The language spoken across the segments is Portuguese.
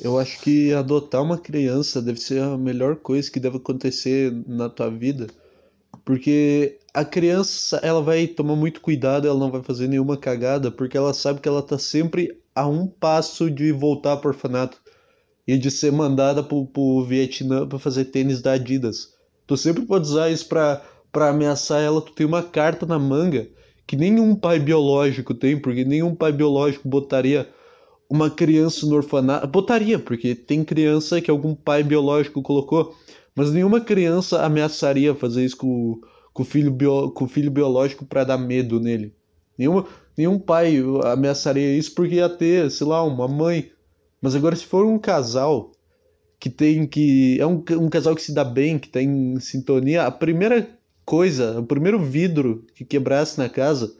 Eu acho que adotar uma criança deve ser a melhor coisa que deve acontecer na tua vida, porque a criança, ela vai tomar muito cuidado, ela não vai fazer nenhuma cagada, porque ela sabe que ela tá sempre a um passo de voltar pro orfanato e de ser mandada pro, pro Vietnã pra fazer tênis da Adidas. Tu sempre pode usar isso pra, pra ameaçar ela, tu tem uma carta na manga que nenhum pai biológico tem, porque nenhum pai biológico botaria uma criança no orfanato. Botaria, porque tem criança que algum pai biológico colocou, mas nenhuma criança ameaçaria fazer isso com, com, o, filho bio, com o filho biológico para dar medo nele. Nenhuma, nenhum pai ameaçaria isso porque ia ter, sei lá, uma mãe. Mas agora, se for um casal que tem que. É um, um casal que se dá bem, que tem sintonia, a primeira coisa, o primeiro vidro que quebrasse na casa,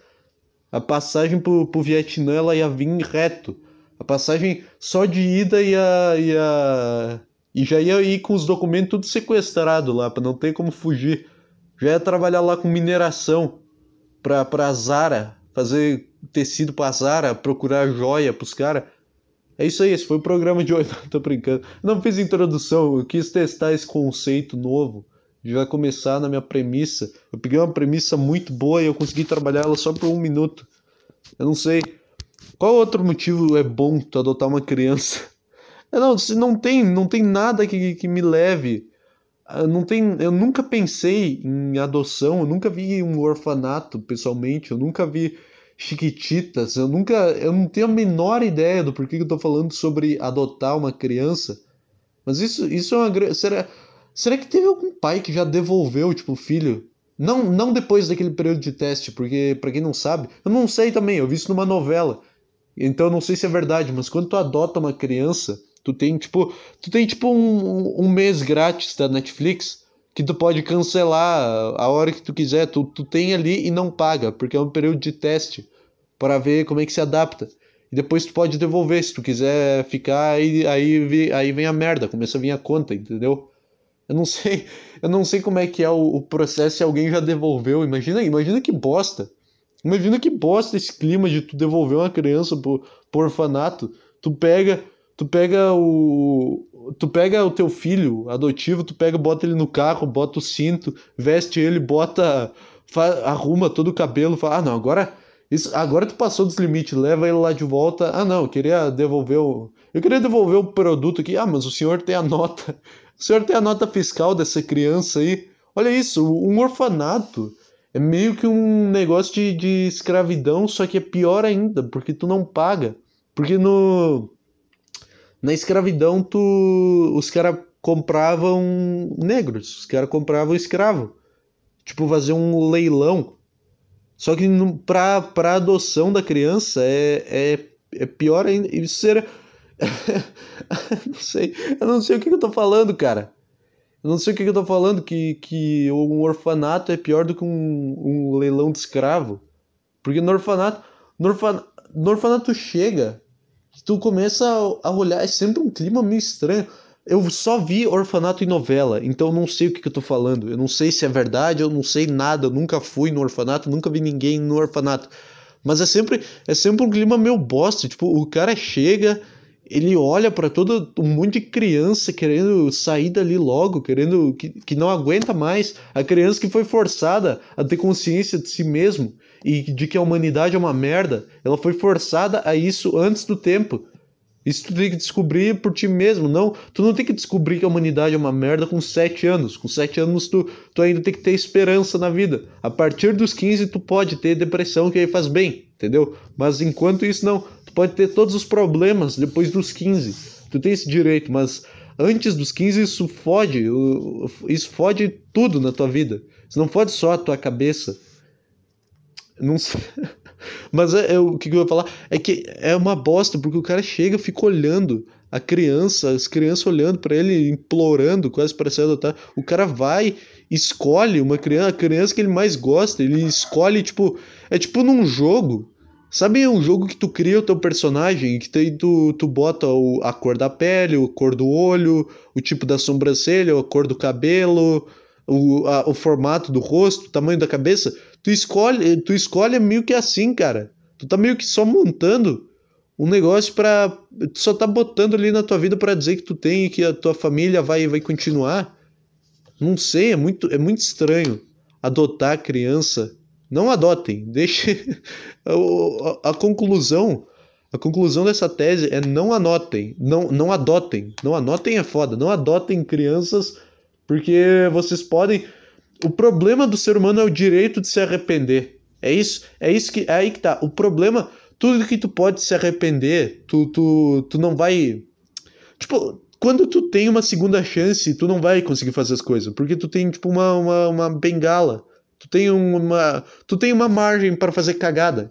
a passagem pro, pro Vietnã ela ia vir reto. A passagem só de ida ia, ia, e já ia ir com os documentos tudo sequestrado lá, para não ter como fugir. Já ia trabalhar lá com mineração pra, pra Zara, fazer tecido pra Zara, procurar joia pros caras. É isso aí, esse foi o programa de hoje. Não, tô brincando. Não fiz introdução, eu quis testar esse conceito novo. Já vai começar na minha premissa. Eu peguei uma premissa muito boa e eu consegui trabalhar ela só por um minuto. Eu não sei. Qual outro motivo é bom tu adotar uma criança? É, não, não tem, não tem nada que, que me leve. Ah, não tem, eu nunca pensei em adoção, eu nunca vi um orfanato pessoalmente, eu nunca vi Chiquititas, eu nunca, eu não tenho a menor ideia do porquê que eu tô falando sobre adotar uma criança. Mas isso, isso é uma será, será que teve algum pai que já devolveu, tipo, filho? Não, não depois daquele período de teste, porque para quem não sabe, eu não sei também, eu vi isso numa novela. Então não sei se é verdade, mas quando tu adota uma criança, tu tem tipo, tu tem tipo um, um mês grátis da Netflix que tu pode cancelar a hora que tu quiser, tu, tu tem ali e não paga, porque é um período de teste para ver como é que se adapta. E depois tu pode devolver, se tu quiser ficar, aí, aí, aí vem a merda, começa a vir a conta, entendeu? Eu não sei, eu não sei como é que é o, o processo se alguém já devolveu. Imagina, imagina que bosta. Imagina que bosta esse clima de tu devolver uma criança pro, pro orfanato. Tu pega, tu pega o tu pega o teu filho adotivo, tu pega, bota ele no carro, bota o cinto, veste ele, bota arruma todo o cabelo, fala: "Ah, não, agora isso, agora tu passou dos limites, leva ele lá de volta. Ah, não, eu queria devolver o eu queria devolver o produto aqui. Ah, mas o senhor tem a nota. O senhor tem a nota fiscal dessa criança aí. Olha isso, um orfanato é meio que um negócio de, de escravidão, só que é pior ainda, porque tu não paga. Porque no. Na escravidão, tu. Os caras compravam negros, os caras compravam escravo. Tipo, fazer um leilão. Só que pra, pra adoção da criança é, é, é pior ainda. Isso seria. não sei. Eu não sei o que, que eu tô falando, cara. Eu não sei o que, que eu tô falando, que, que um orfanato é pior do que um, um leilão de escravo. Porque no orfanato, no orfanato, no orfanato chega, tu começa a olhar, é sempre um clima meio estranho. Eu só vi orfanato em novela, então eu não sei o que, que eu tô falando. Eu não sei se é verdade, eu não sei nada, eu nunca fui no orfanato, nunca vi ninguém no orfanato. Mas é sempre, é sempre um clima meio bosta. Tipo, o cara chega, ele olha para todo um monte de criança querendo sair dali logo, querendo que, que não aguenta mais. A criança que foi forçada a ter consciência de si mesmo e de que a humanidade é uma merda, ela foi forçada a isso antes do tempo. Isso tu tem que descobrir por ti mesmo, não. Tu não tem que descobrir que a humanidade é uma merda com 7 anos. Com 7 anos tu, tu ainda tem que ter esperança na vida. A partir dos 15 tu pode ter depressão que aí faz bem, entendeu? Mas enquanto isso não, pode ter todos os problemas depois dos 15. Tu tem esse direito, mas antes dos 15 isso fode, isso fode tudo na tua vida. Isso não fode só a tua cabeça. Não sei. Mas é, é, o que eu ia falar é que é uma bosta, porque o cara chega, fica olhando a criança, as crianças olhando para ele, implorando, quase para ser adotado. O cara vai, escolhe uma criança, a criança que ele mais gosta, ele escolhe, tipo, é tipo num jogo. Sabe um jogo que tu cria o teu personagem, que tu, tu, tu bota o, a cor da pele, a cor do olho, o tipo da sobrancelha, a cor do cabelo, o, a, o formato do rosto, o tamanho da cabeça? Tu escolhe, tu escolhe meio que assim, cara. Tu tá meio que só montando um negócio para tu só tá botando ali na tua vida para dizer que tu tem e que a tua família vai vai continuar. Não sei, é muito é muito estranho adotar criança. Não adotem, deixe a, conclusão a conclusão dessa tese é não anotem, não, não adotem. Não anotem é foda, não adotem crianças porque vocês podem. O problema do ser humano é o direito de se arrepender. É isso, é isso que é aí que tá. O problema, tudo que tu pode se arrepender, tu, tu, tu não vai. Tipo, quando tu tem uma segunda chance, tu não vai conseguir fazer as coisas, porque tu tem tipo uma, uma, uma bengala. Tu tem uma, tu tem uma margem para fazer cagada.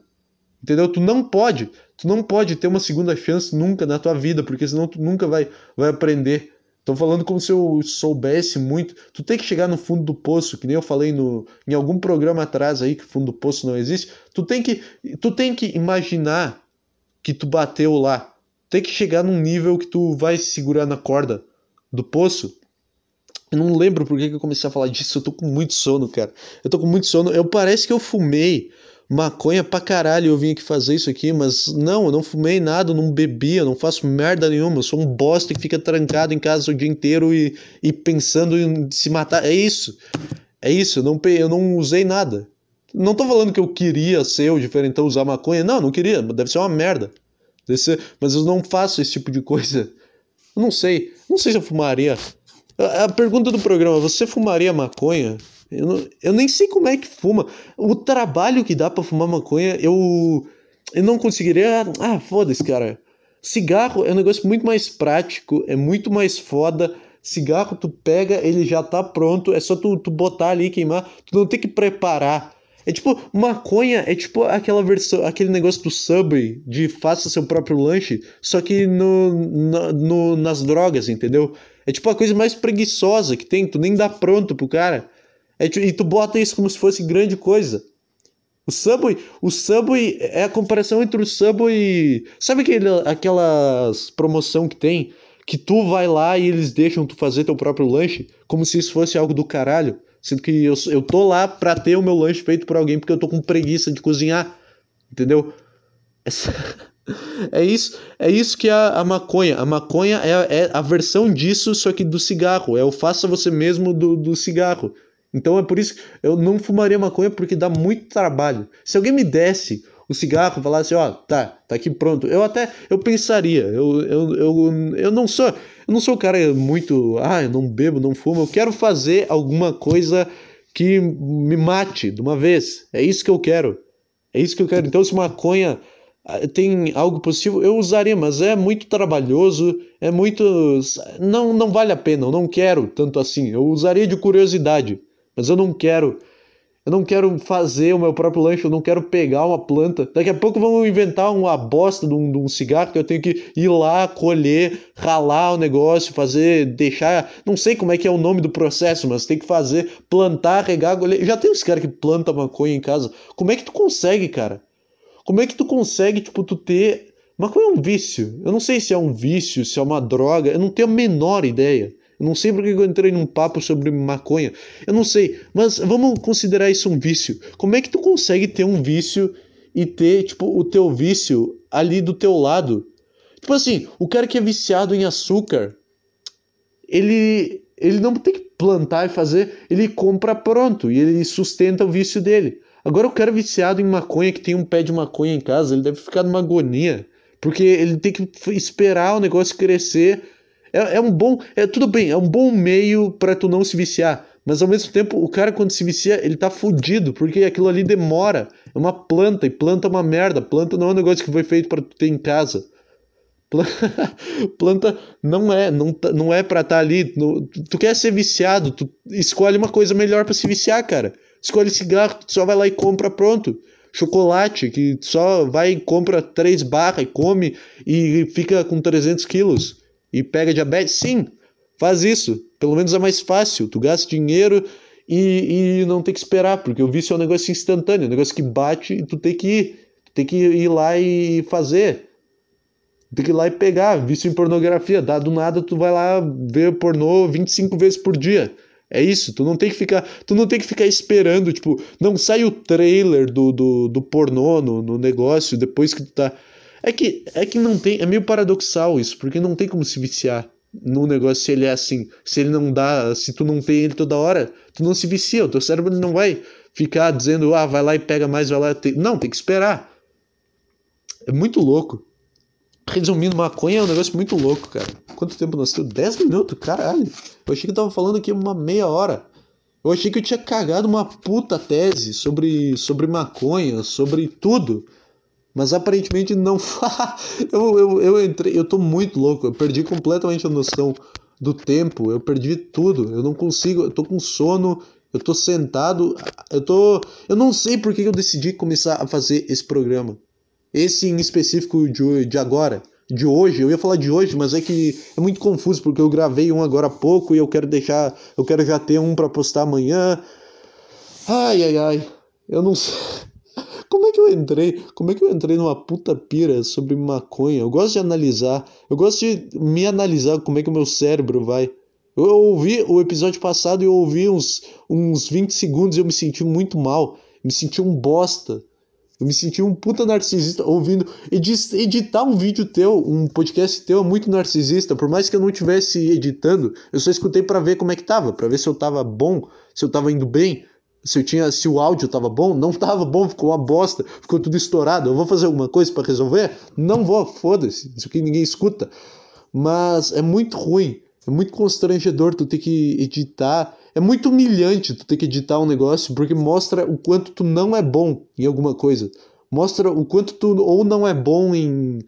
Entendeu? Tu não pode, tu não pode ter uma segunda chance nunca na tua vida, porque senão tu nunca vai, vai aprender. Tô falando como se eu soubesse muito. Tu tem que chegar no fundo do poço, que nem eu falei no, em algum programa atrás aí que fundo do poço não existe. Tu tem que, tu tem que imaginar que tu bateu lá. Tem que chegar num nível que tu vai segurar na corda do poço. Eu não lembro por que eu comecei a falar disso. Eu tô com muito sono, cara. Eu tô com muito sono. Eu parece que eu fumei maconha pra caralho, eu vim aqui fazer isso aqui, mas não, eu não fumei nada, não bebi, eu não faço merda nenhuma, eu sou um bosta que fica trancado em casa o dia inteiro e, e pensando em se matar. É isso. É isso, eu não, eu não usei nada. Não tô falando que eu queria ser o diferentão usar maconha, não, não queria, deve ser uma merda. Deve ser, mas eu não faço esse tipo de coisa. Eu não sei, não sei se eu fumaria. A, pergunta do programa, você fumaria maconha? Eu, não, eu nem sei como é que fuma. O trabalho que dá para fumar maconha, eu, eu não conseguiria. Ah, foda-se, cara. Cigarro é um negócio muito mais prático, é muito mais foda. Cigarro, tu pega, ele já tá pronto, é só tu, tu botar ali, queimar, tu não tem que preparar. É tipo, maconha é tipo aquela versão, aquele negócio do Subway de faça seu próprio lanche, só que no, no, nas drogas, entendeu? É tipo a coisa mais preguiçosa que tem, tu nem dá pronto pro cara. É, e tu bota isso como se fosse grande coisa. O Subway, o Subway é a comparação entre o Subway. Sabe aquele, aquelas promoção que tem? Que tu vai lá e eles deixam tu fazer teu próprio lanche, como se isso fosse algo do caralho. Sendo que eu, eu tô lá pra ter o meu lanche feito por alguém porque eu tô com preguiça de cozinhar. Entendeu? Essa... É isso, é isso que é a, a maconha. A maconha é, é, a versão disso, só que do cigarro. É o faça você mesmo do, do cigarro. Então é por isso que eu não fumaria maconha porque dá muito trabalho. Se alguém me desse o cigarro e falasse, ó, tá, tá aqui pronto, eu até eu pensaria. Eu, eu, eu, eu não sou eu não sou o cara muito, ah, eu não bebo, não fumo, eu quero fazer alguma coisa que me mate de uma vez. É isso que eu quero. É isso que eu quero. Então se maconha tem algo possível, eu usaria, mas é muito trabalhoso, é muito não não vale a pena, eu não quero tanto assim. Eu usaria de curiosidade. Mas eu não quero. Eu não quero fazer o meu próprio lanche, eu não quero pegar uma planta. Daqui a pouco vão inventar uma bosta de um, de um cigarro que eu tenho que ir lá, colher, ralar o negócio, fazer, deixar. Não sei como é que é o nome do processo, mas tem que fazer, plantar, regar, colher. Já tem uns caras que plantam maconha em casa. Como é que tu consegue, cara? Como é que tu consegue, tipo, tu ter. Maconha é um vício. Eu não sei se é um vício, se é uma droga, eu não tenho a menor ideia. Eu não sei porque eu entrei num papo sobre maconha. Eu não sei, mas vamos considerar isso um vício. Como é que tu consegue ter um vício e ter, tipo, o teu vício ali do teu lado? Tipo assim, o cara que é viciado em açúcar, ele ele não tem que plantar e fazer, ele compra pronto e ele sustenta o vício dele. Agora o cara viciado em maconha, que tem um pé de maconha em casa, ele deve ficar numa agonia, porque ele tem que esperar o negócio crescer é, é um bom. É tudo bem, é um bom meio para tu não se viciar. Mas ao mesmo tempo, o cara quando se vicia, ele tá fudido, porque aquilo ali demora. É uma planta, e planta é uma merda. Planta não é um negócio que foi feito para tu ter em casa. Planta não é, não, tá, não é pra estar tá ali. tu quer ser viciado, tu escolhe uma coisa melhor para se viciar, cara. Escolhe cigarro, tu só vai lá e compra pronto. Chocolate, que só vai e compra três barras e come e fica com 300 quilos e pega diabetes? Sim, faz isso. Pelo menos é mais fácil. Tu gasta dinheiro e, e não tem que esperar, porque o vício é um negócio instantâneo, um negócio que bate e tu tem que ir. Tu tem que ir lá e fazer. Tem que ir lá e pegar. Vício em pornografia. Dá do nada, tu vai lá ver pornô 25 vezes por dia. É isso, tu não tem que ficar, tu não tem que ficar esperando, tipo, não sai o trailer do, do, do pornô no, no negócio depois que tu tá É que, é que não tem. É meio paradoxal isso, porque não tem como se viciar no negócio se ele é assim. Se ele não dá. Se tu não tem ele toda hora, tu não se vicia. O teu cérebro não vai ficar dizendo, ah, vai lá e pega mais, vai lá. Não, tem que esperar. É muito louco. Resumindo, maconha é um negócio muito louco, cara. Quanto tempo nós temos? 10 minutos? Caralho. Eu achei que eu tava falando aqui uma meia hora. Eu achei que eu tinha cagado uma puta tese sobre, sobre maconha, sobre tudo. Mas aparentemente não. eu, eu, eu entrei. Eu tô muito louco. Eu perdi completamente a noção do tempo. Eu perdi tudo. Eu não consigo. Eu tô com sono. Eu tô sentado. Eu tô. Eu não sei por que eu decidi começar a fazer esse programa. Esse em específico de, de agora, de hoje, eu ia falar de hoje, mas é que é muito confuso porque eu gravei um agora há pouco e eu quero deixar, eu quero já ter um para postar amanhã. Ai ai ai. Eu não sei. Como é que eu entrei? Como é que eu entrei numa puta pira sobre maconha? Eu gosto de analisar. Eu gosto de me analisar como é que o meu cérebro vai. Eu ouvi o episódio passado e eu ouvi uns, uns 20 segundos e eu me senti muito mal. Me senti um bosta. Eu me senti um puta narcisista ouvindo. Editar um vídeo teu, um podcast teu é muito narcisista. Por mais que eu não estivesse editando, eu só escutei para ver como é que tava, para ver se eu tava bom, se eu tava indo bem, se eu tinha, se o áudio tava bom. Não tava bom, ficou uma bosta, ficou tudo estourado. Eu vou fazer alguma coisa para resolver? Não vou, foda-se. Isso aqui ninguém escuta. Mas é muito ruim, é muito constrangedor tu ter que editar é muito humilhante tu ter que editar um negócio porque mostra o quanto tu não é bom em alguma coisa. Mostra o quanto tu ou não é bom em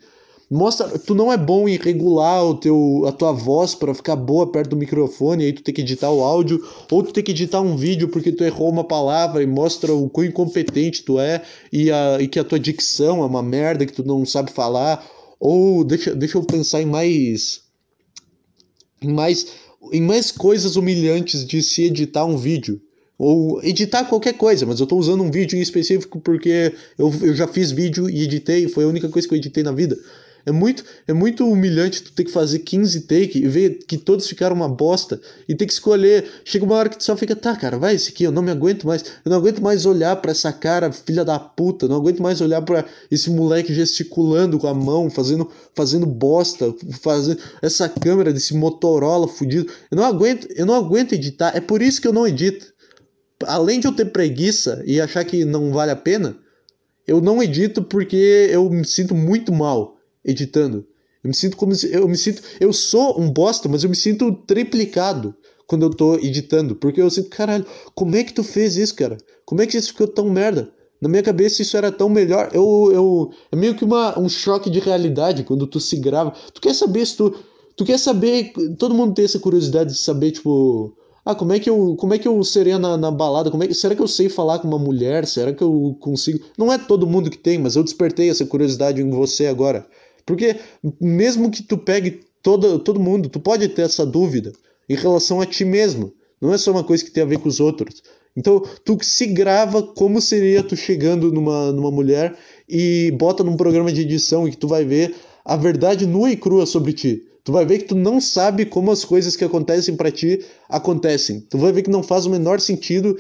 mostra tu não é bom em regular o teu a tua voz para ficar boa perto do microfone, aí tu tem que editar o áudio, ou tu tem que editar um vídeo porque tu errou uma palavra e mostra o quão incompetente tu é e, a, e que a tua dicção é uma merda que tu não sabe falar, ou deixa, deixa eu pensar em mais em mais em mais coisas humilhantes de se editar um vídeo. Ou editar qualquer coisa, mas eu estou usando um vídeo em específico porque eu, eu já fiz vídeo e editei, foi a única coisa que eu editei na vida. É muito, é muito humilhante tu ter que fazer 15 take e ver que todos ficaram uma bosta e ter que escolher. Chega uma hora que tu só fica, tá, cara, vai esse aqui, eu não me aguento mais. Eu não aguento mais olhar para essa cara, filha da puta. Não aguento mais olhar para esse moleque gesticulando com a mão, fazendo, fazendo bosta, fazendo essa câmera desse Motorola fudido. Eu não aguento, eu não aguento editar. É por isso que eu não edito. Além de eu ter preguiça e achar que não vale a pena, eu não edito porque eu me sinto muito mal editando. Eu me sinto como eu me sinto, eu sou um bosta, mas eu me sinto triplicado quando eu tô editando, porque eu sinto, caralho, como é que tu fez isso, cara? Como é que isso ficou tão merda? Na minha cabeça isso era tão melhor. Eu, eu é meio que uma, um choque de realidade quando tu se grava. Tu quer saber se tu tu quer saber, todo mundo tem essa curiosidade de saber tipo, ah, como é que eu, como é que eu seria na, na balada? Como é será que eu sei falar com uma mulher? Será que eu consigo? Não é todo mundo que tem, mas eu despertei essa curiosidade em você agora. Porque mesmo que tu pegue todo, todo mundo, tu pode ter essa dúvida em relação a ti mesmo. Não é só uma coisa que tem a ver com os outros. Então, tu se grava como seria tu chegando numa, numa mulher e bota num programa de edição e que tu vai ver a verdade nua e crua sobre ti. Tu vai ver que tu não sabe como as coisas que acontecem para ti acontecem. Tu vai ver que não faz o menor sentido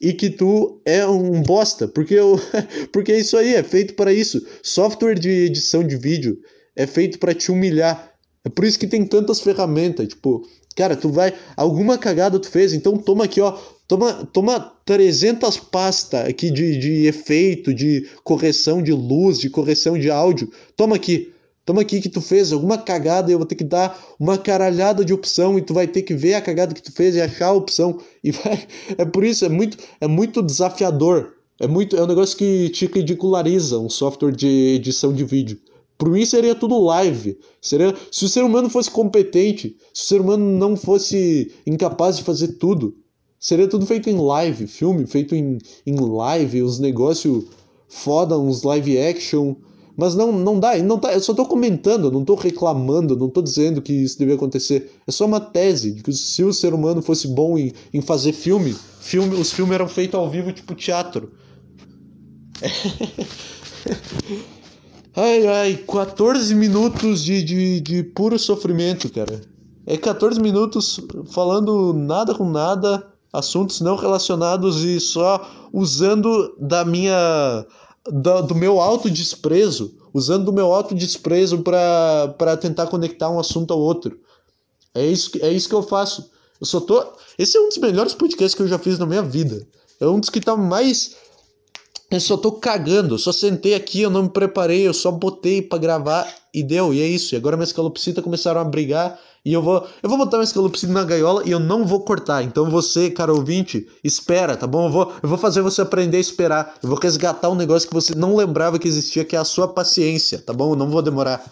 e que tu é um bosta, porque eu, porque isso aí é feito para isso. Software de edição de vídeo é feito para te humilhar. É por isso que tem tantas ferramentas, tipo, cara, tu vai alguma cagada tu fez, então toma aqui, ó, toma toma 300 pastas aqui de, de efeito, de correção de luz, de correção de áudio. Toma aqui. Toma aqui que tu fez alguma cagada e eu vou ter que dar uma caralhada de opção e tu vai ter que ver a cagada que tu fez e achar a opção. E vai... É por isso, é muito, é muito desafiador. É muito, é um negócio que te ridiculariza um software de edição de vídeo. Por mim seria tudo live. Seria, se o ser humano fosse competente, se o ser humano não fosse incapaz de fazer tudo, seria tudo feito em live, filme feito em, em live, os negócios foda, uns live action mas não, não dá, não tá, eu só estou comentando, não estou reclamando, não estou dizendo que isso devia acontecer. É só uma tese de que se o ser humano fosse bom em, em fazer filme, filme, os filmes eram feitos ao vivo tipo teatro. ai, ai, 14 minutos de, de, de puro sofrimento, cara. É 14 minutos falando nada com nada, assuntos não relacionados e só usando da minha do, do meu autodesprezo, usando do meu autodesprezo para tentar conectar um assunto ao outro. É isso, é isso que eu faço. Eu só tô. Esse é um dos melhores podcasts que eu já fiz na minha vida. É um dos que tá mais. Eu só tô cagando. Eu só sentei aqui, eu não me preparei, eu só botei para gravar e deu. E é isso. E agora minhas calopsitas começaram a brigar. E eu vou. Eu vou botar minhas calopsitas na gaiola e eu não vou cortar. Então você, cara ouvinte, espera, tá bom? Eu vou, eu vou fazer você aprender a esperar. Eu vou resgatar um negócio que você não lembrava que existia, que é a sua paciência, tá bom? Eu não vou demorar.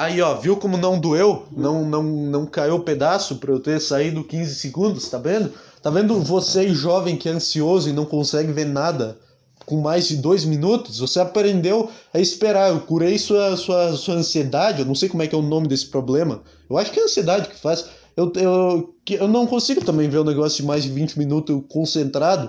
Aí, ó, viu como não doeu? Não, não, não caiu o pedaço para eu ter saído 15 segundos, tá vendo? Tá vendo você jovem que é ansioso e não consegue ver nada com mais de dois minutos? Você aprendeu a esperar. Eu curei sua, sua, sua ansiedade. Eu não sei como é que é o nome desse problema. Eu acho que é a ansiedade que faz. Eu, eu, eu não consigo também ver um negócio de mais de 20 minutos concentrado.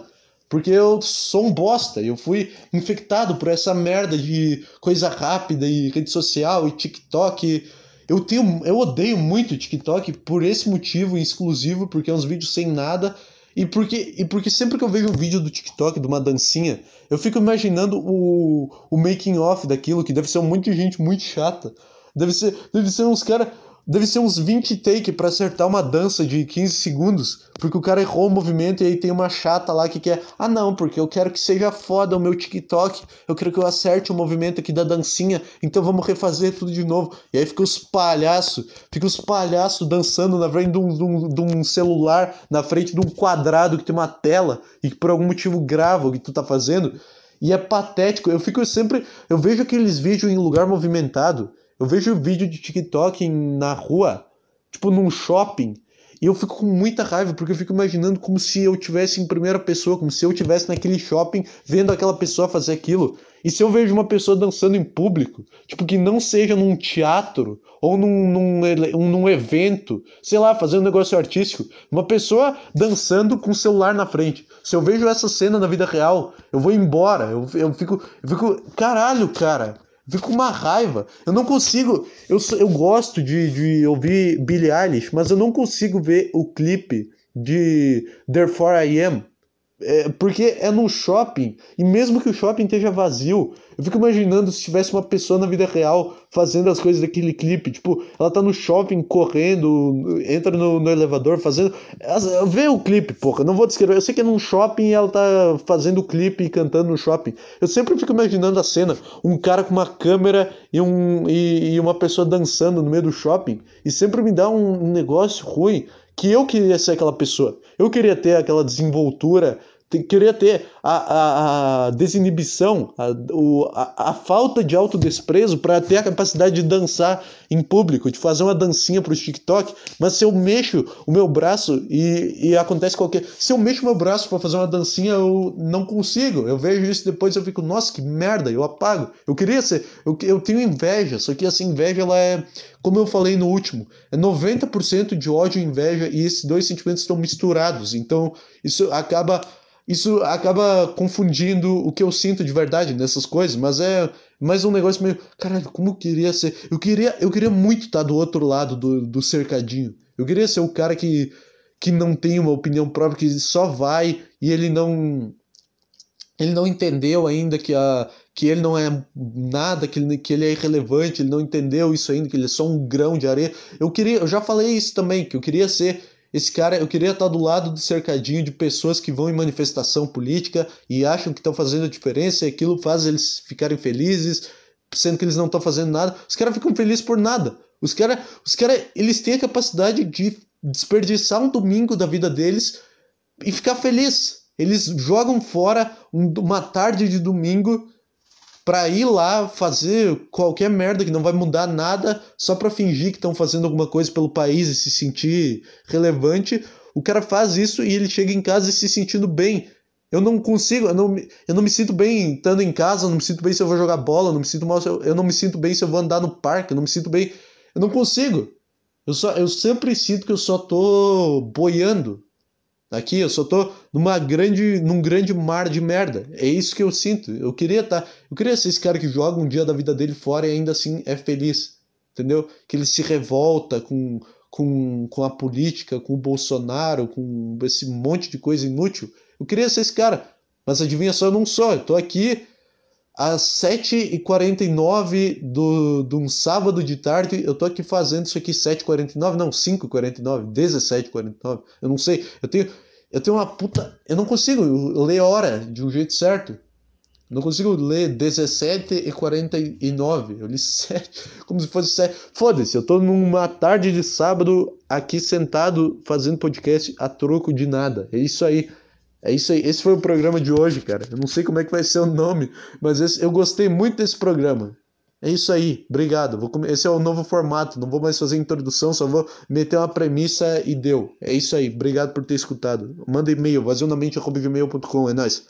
Porque eu sou um bosta, eu fui infectado por essa merda de coisa rápida e rede social e TikTok. Eu tenho, eu odeio muito TikTok por esse motivo exclusivo, porque é uns vídeos sem nada e porque, e porque sempre que eu vejo um vídeo do TikTok de uma dancinha, eu fico imaginando o, o making off daquilo, que deve ser um monte de gente muito chata. Deve ser, deve ser uns caras deve ser uns 20 take para acertar uma dança de 15 segundos, porque o cara errou o movimento e aí tem uma chata lá que quer, ah não, porque eu quero que seja foda o meu TikTok, eu quero que eu acerte o movimento aqui da dancinha, então vamos refazer tudo de novo. E aí fica os palhaços, fica os palhaços dançando na frente de um, de, um, de um, celular, na frente de um quadrado que tem uma tela e que por algum motivo grava o que tu tá fazendo. E é patético, eu fico sempre, eu vejo aqueles vídeos em lugar movimentado, eu vejo vídeo de TikTok na rua, tipo num shopping, e eu fico com muita raiva, porque eu fico imaginando como se eu tivesse em primeira pessoa, como se eu tivesse naquele shopping vendo aquela pessoa fazer aquilo. E se eu vejo uma pessoa dançando em público, tipo que não seja num teatro ou num, num, num evento, sei lá, fazendo um negócio artístico, uma pessoa dançando com o celular na frente. Se eu vejo essa cena na vida real, eu vou embora. Eu, eu, fico, eu fico. Caralho, cara. Fico com uma raiva. Eu não consigo. Eu, eu gosto de, de ouvir Billie Eilish, mas eu não consigo ver o clipe de Therefore I Am é, porque é num shopping, e mesmo que o shopping esteja vazio, eu fico imaginando se tivesse uma pessoa na vida real fazendo as coisas daquele clipe. Tipo, ela tá no shopping correndo, entra no, no elevador fazendo. Vê o clipe, porra, não vou descrever. Eu sei que é num shopping e ela tá fazendo o clipe e cantando no shopping. Eu sempre fico imaginando a cena: um cara com uma câmera e, um, e, e uma pessoa dançando no meio do shopping, e sempre me dá um negócio ruim que eu queria ser aquela pessoa. Eu queria ter aquela desenvoltura queria ter a, a, a desinibição, a, o, a, a, falta de autodesprezo para ter a capacidade de dançar em público, de fazer uma dancinha para o TikTok, mas se eu mexo o meu braço e, e acontece qualquer. Se eu mexo o meu braço para fazer uma dancinha, eu não consigo. Eu vejo isso depois eu fico, nossa, que merda, eu apago. Eu queria ser. Eu, eu tenho inveja, só que essa inveja ela é, como eu falei no último, é 90% de ódio e inveja, e esses dois sentimentos estão misturados. Então isso acaba isso acaba confundindo o que eu sinto de verdade nessas coisas, mas é mais um negócio meio, caralho, como eu queria ser, eu queria, eu queria muito estar do outro lado do, do cercadinho. Eu queria ser o cara que que não tem uma opinião própria, que só vai e ele não ele não entendeu ainda que a que ele não é nada, que ele, que ele é irrelevante, ele não entendeu isso ainda, que ele é só um grão de areia. Eu queria, eu já falei isso também, que eu queria ser esse cara, eu queria estar do lado do cercadinho de pessoas que vão em manifestação política e acham que estão fazendo a diferença e aquilo faz eles ficarem felizes, sendo que eles não estão fazendo nada. Os caras ficam felizes por nada. Os caras, os cara, eles têm a capacidade de desperdiçar um domingo da vida deles e ficar feliz. Eles jogam fora uma tarde de domingo para ir lá fazer qualquer merda que não vai mudar nada só para fingir que estão fazendo alguma coisa pelo país e se sentir relevante. O cara faz isso e ele chega em casa e se sentindo bem. Eu não consigo, eu não, eu não me sinto bem estando em casa, eu não me sinto bem se eu vou jogar bola, eu não me sinto mal, eu, eu não me sinto bem se eu vou andar no parque, eu não me sinto bem, eu não consigo. Eu só eu sempre sinto que eu só tô boiando. Aqui eu só tô numa grande, num grande mar de merda. É isso que eu sinto. Eu queria tá, eu queria ser esse cara que joga um dia da vida dele fora e ainda assim é feliz. Entendeu? Que ele se revolta com com, com a política, com o Bolsonaro, com esse monte de coisa inútil. Eu queria ser esse cara, mas adivinha só, eu não sou. Eu tô aqui às 7h49 do, de um sábado de tarde, eu tô aqui fazendo isso aqui 7h49, não, 5h49, 17h49, eu não sei. Eu tenho, eu tenho uma puta. Eu não consigo ler hora de um jeito certo. Não consigo ler 17 e 49. Eu li 7, como se fosse 7. Foda-se, eu tô numa tarde de sábado aqui sentado fazendo podcast a troco de nada. É isso aí. É isso aí. Esse foi o programa de hoje, cara. Eu não sei como é que vai ser o nome, mas esse, eu gostei muito desse programa. É isso aí. Obrigado. Vou, esse é o novo formato. Não vou mais fazer introdução, só vou meter uma premissa e deu. É isso aí. Obrigado por ter escutado. Manda e-mail, vazionamente.gmail.com. É nóis.